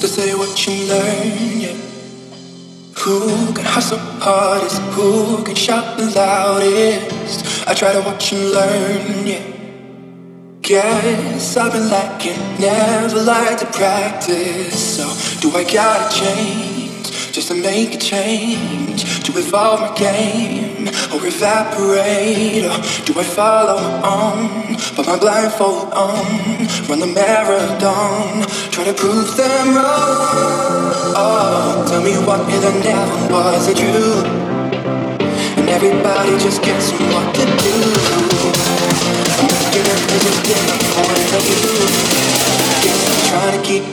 to say what you learn, yeah. Who can hustle hardest? Who can shout the loudest? I try to watch and learn, yeah. Guess I've been lacking, never like to practice. So, do I gotta change just to make a change? To evolve my game or evaporate? Or do I follow on? Put my blindfold on, run the marathon, try to prove them wrong. Oh, tell me what and never was it you? And everybody just gets what to do. I'm making it as a. Guess I'm trying to keep.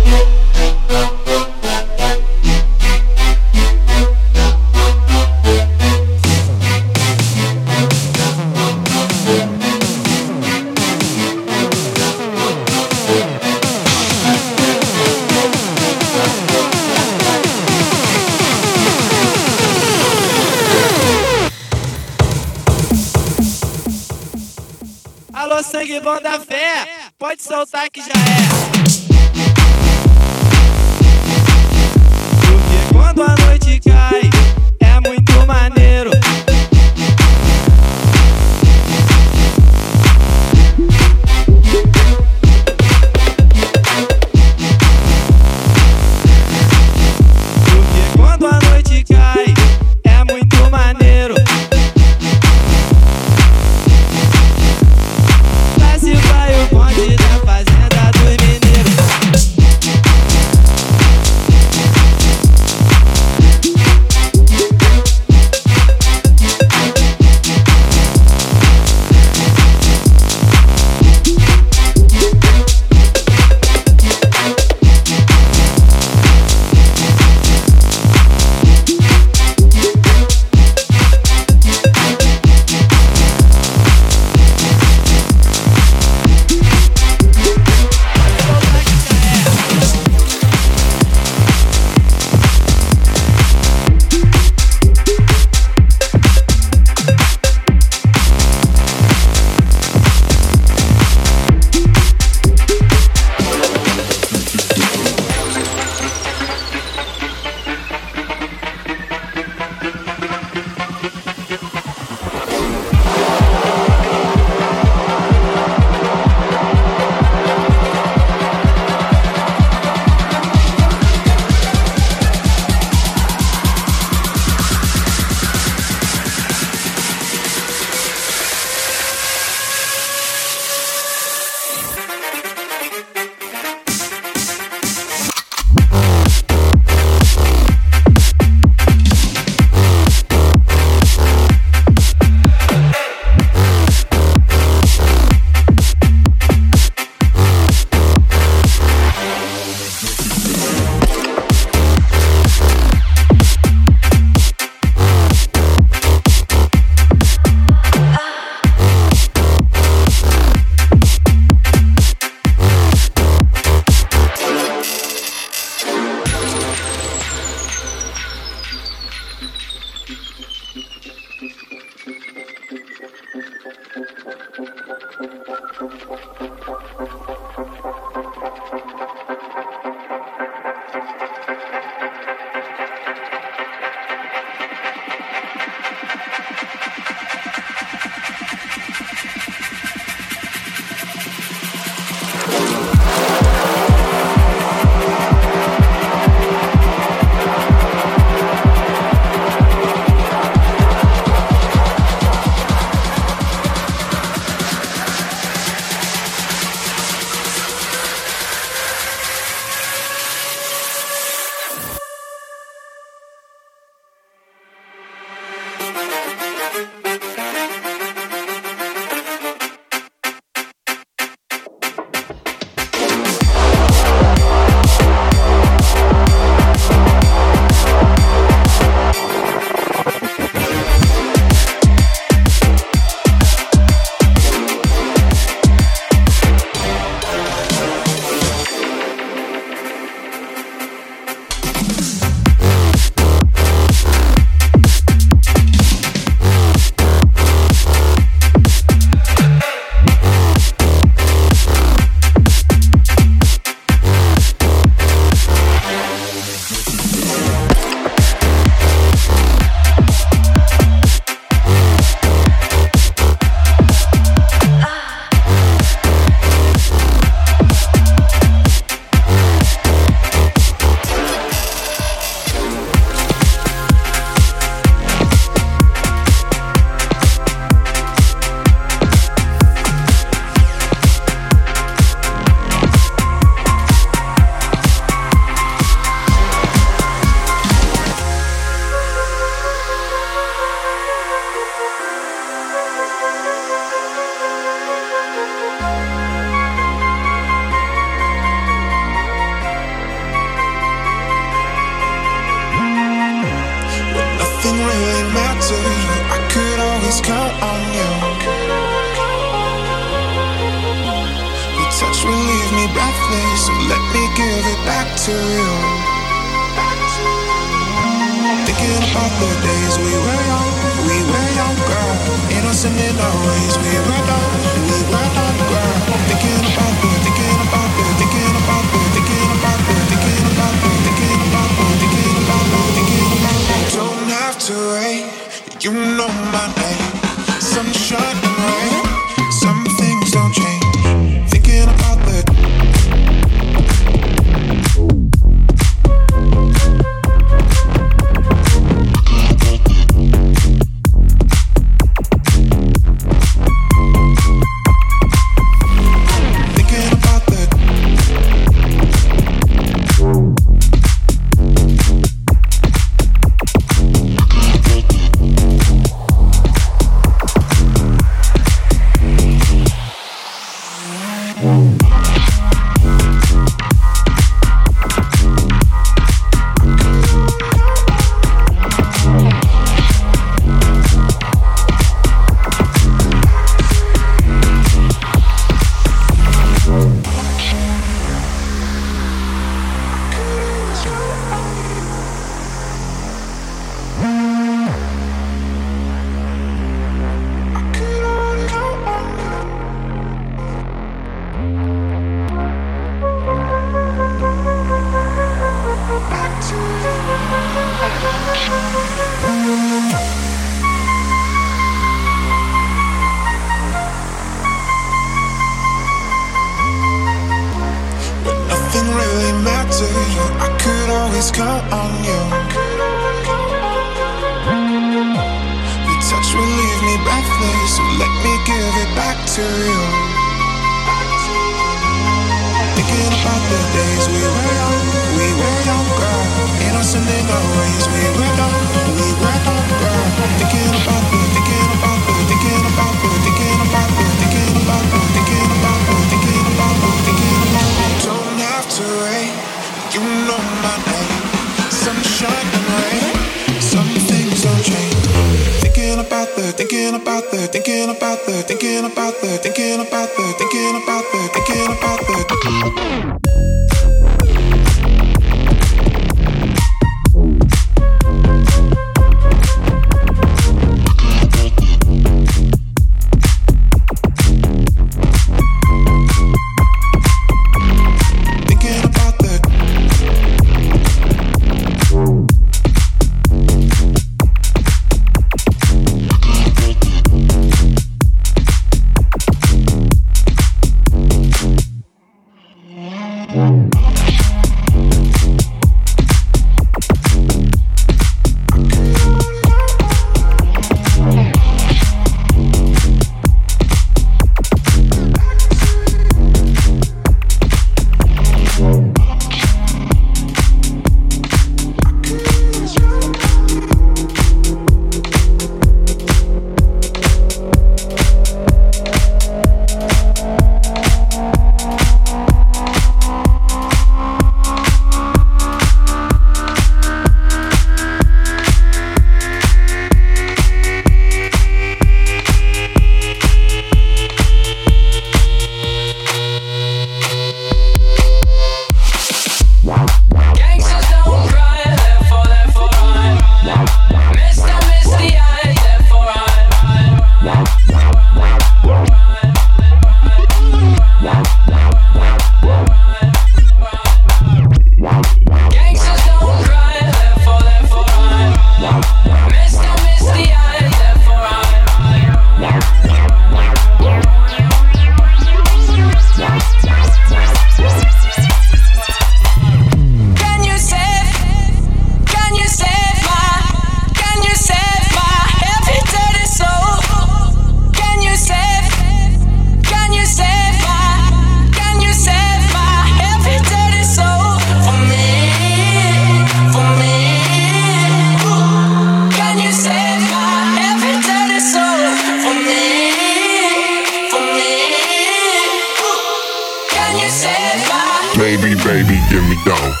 go.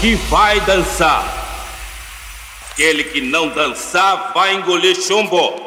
que vai dançar. Aquele que não dançar vai engolir chumbo.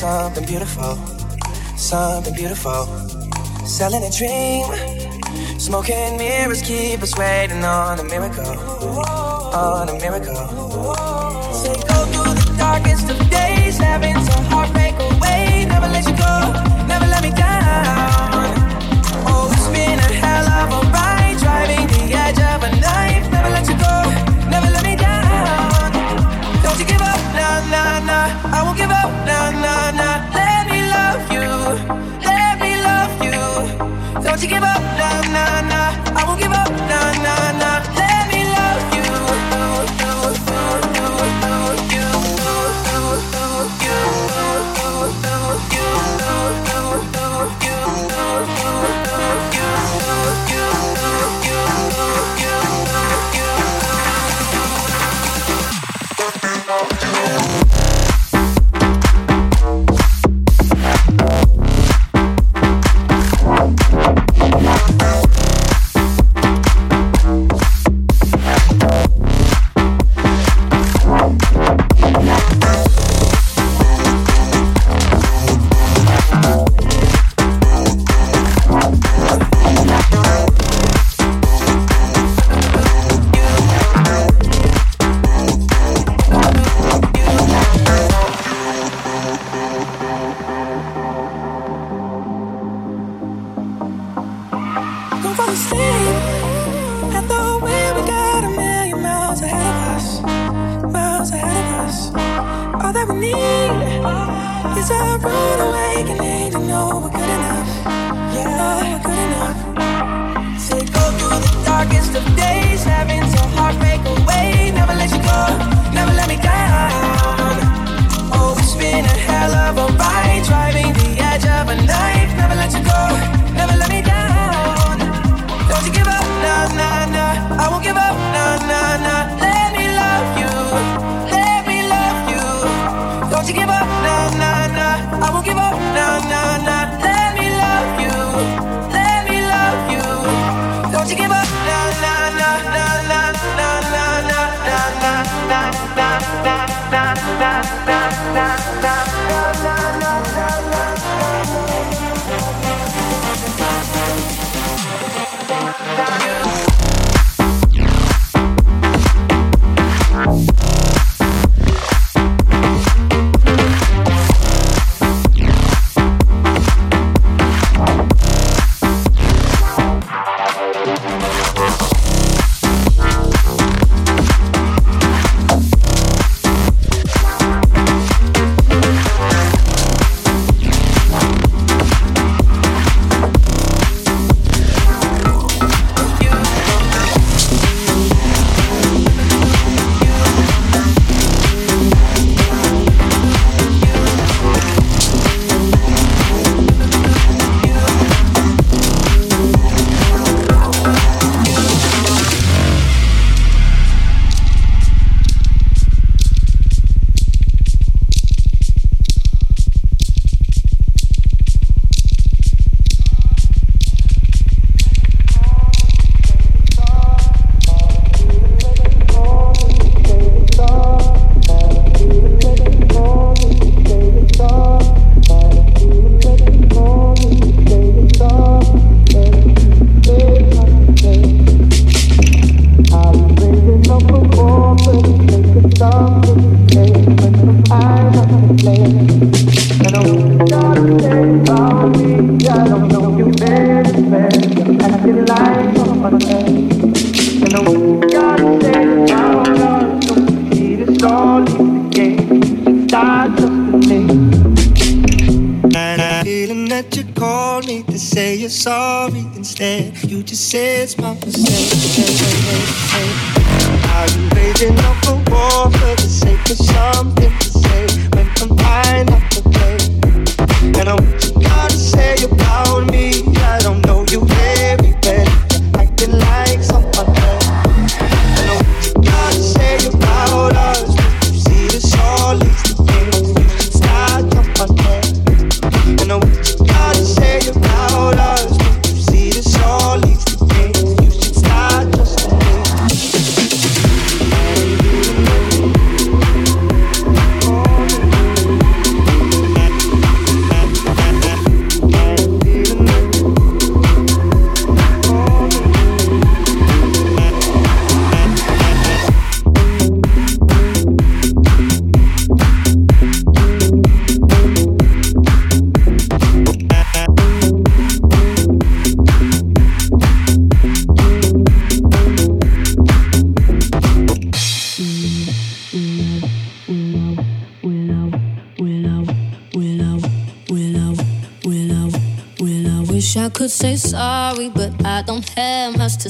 Something beautiful, something beautiful. Selling a dream, smoking mirrors keep us waiting on a miracle, on a miracle. Say go through the darkest of days, having to heartbreak away. Never let you go, never let me down. Oh, it's been a hell of a ride, driving the edge of a knife. Never let you go, never let me down. Don't you give up, nah. I won't give up, nah, nah, darkest of days, having to heartbreak away. Never let you go, never let me down. Oh, it's been a hell of a ride, driving the edge of a knife. Never let you go,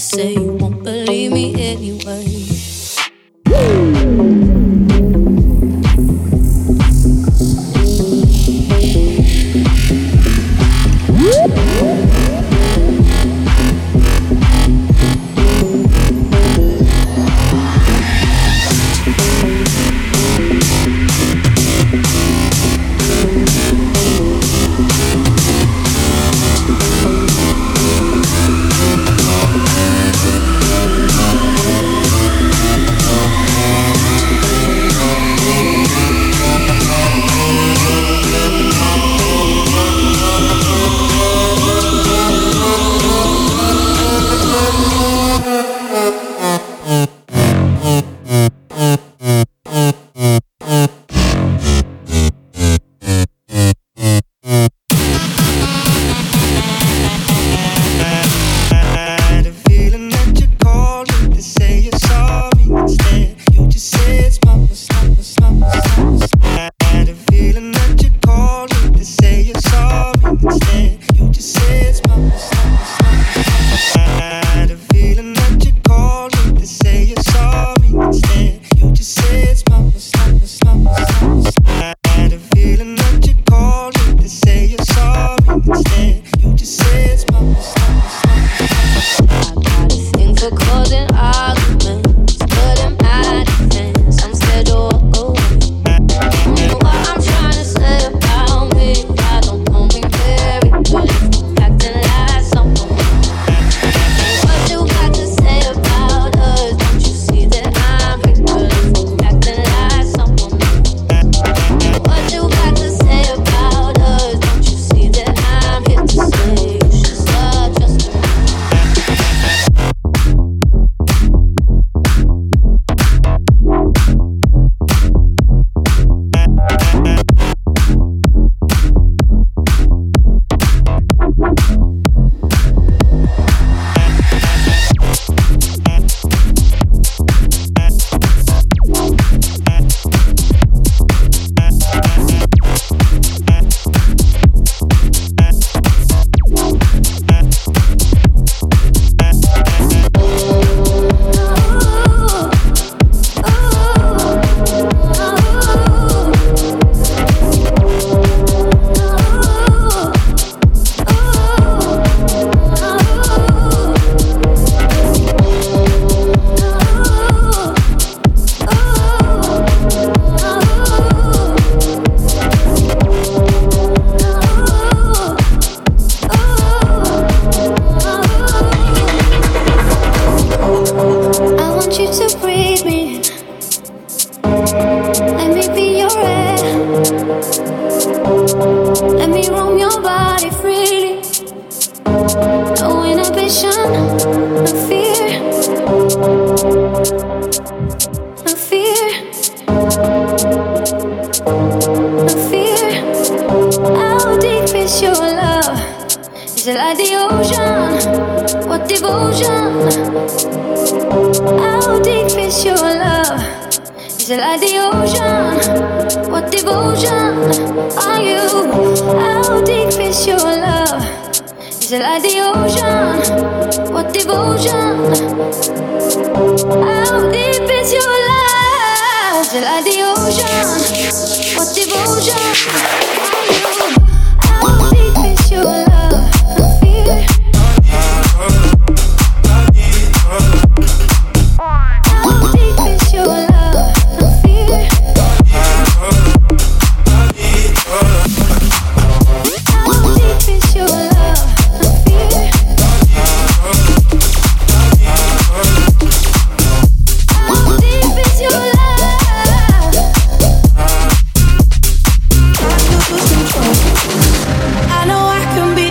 have much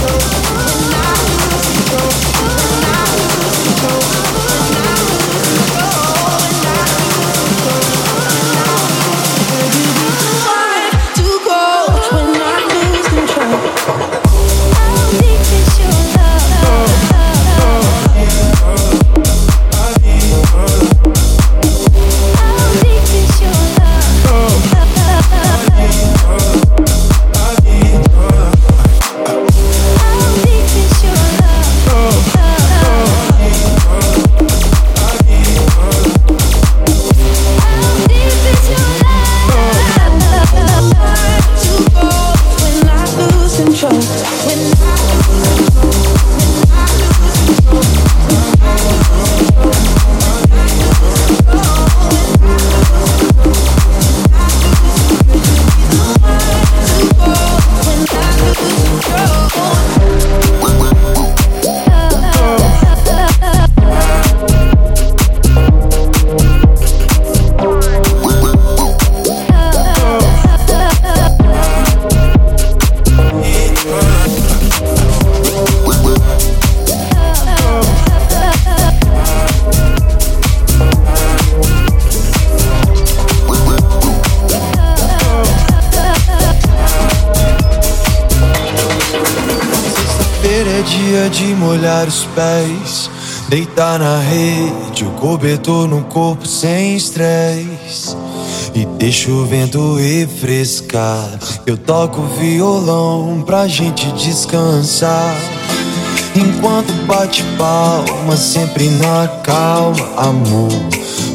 Oh, oh, oh. Deitar na rede, o cobertor no corpo sem estresse. E deixa o vento refrescar. Eu toco violão pra gente descansar. Enquanto bate palma, sempre na calma, amor.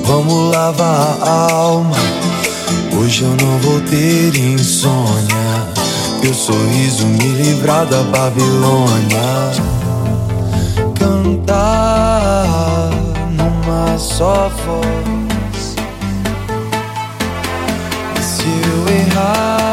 Vamos lavar a alma. Hoje eu não vou ter insônia. Teu sorriso me livrar da Babilônia cantar numa só voz. E se eu errar,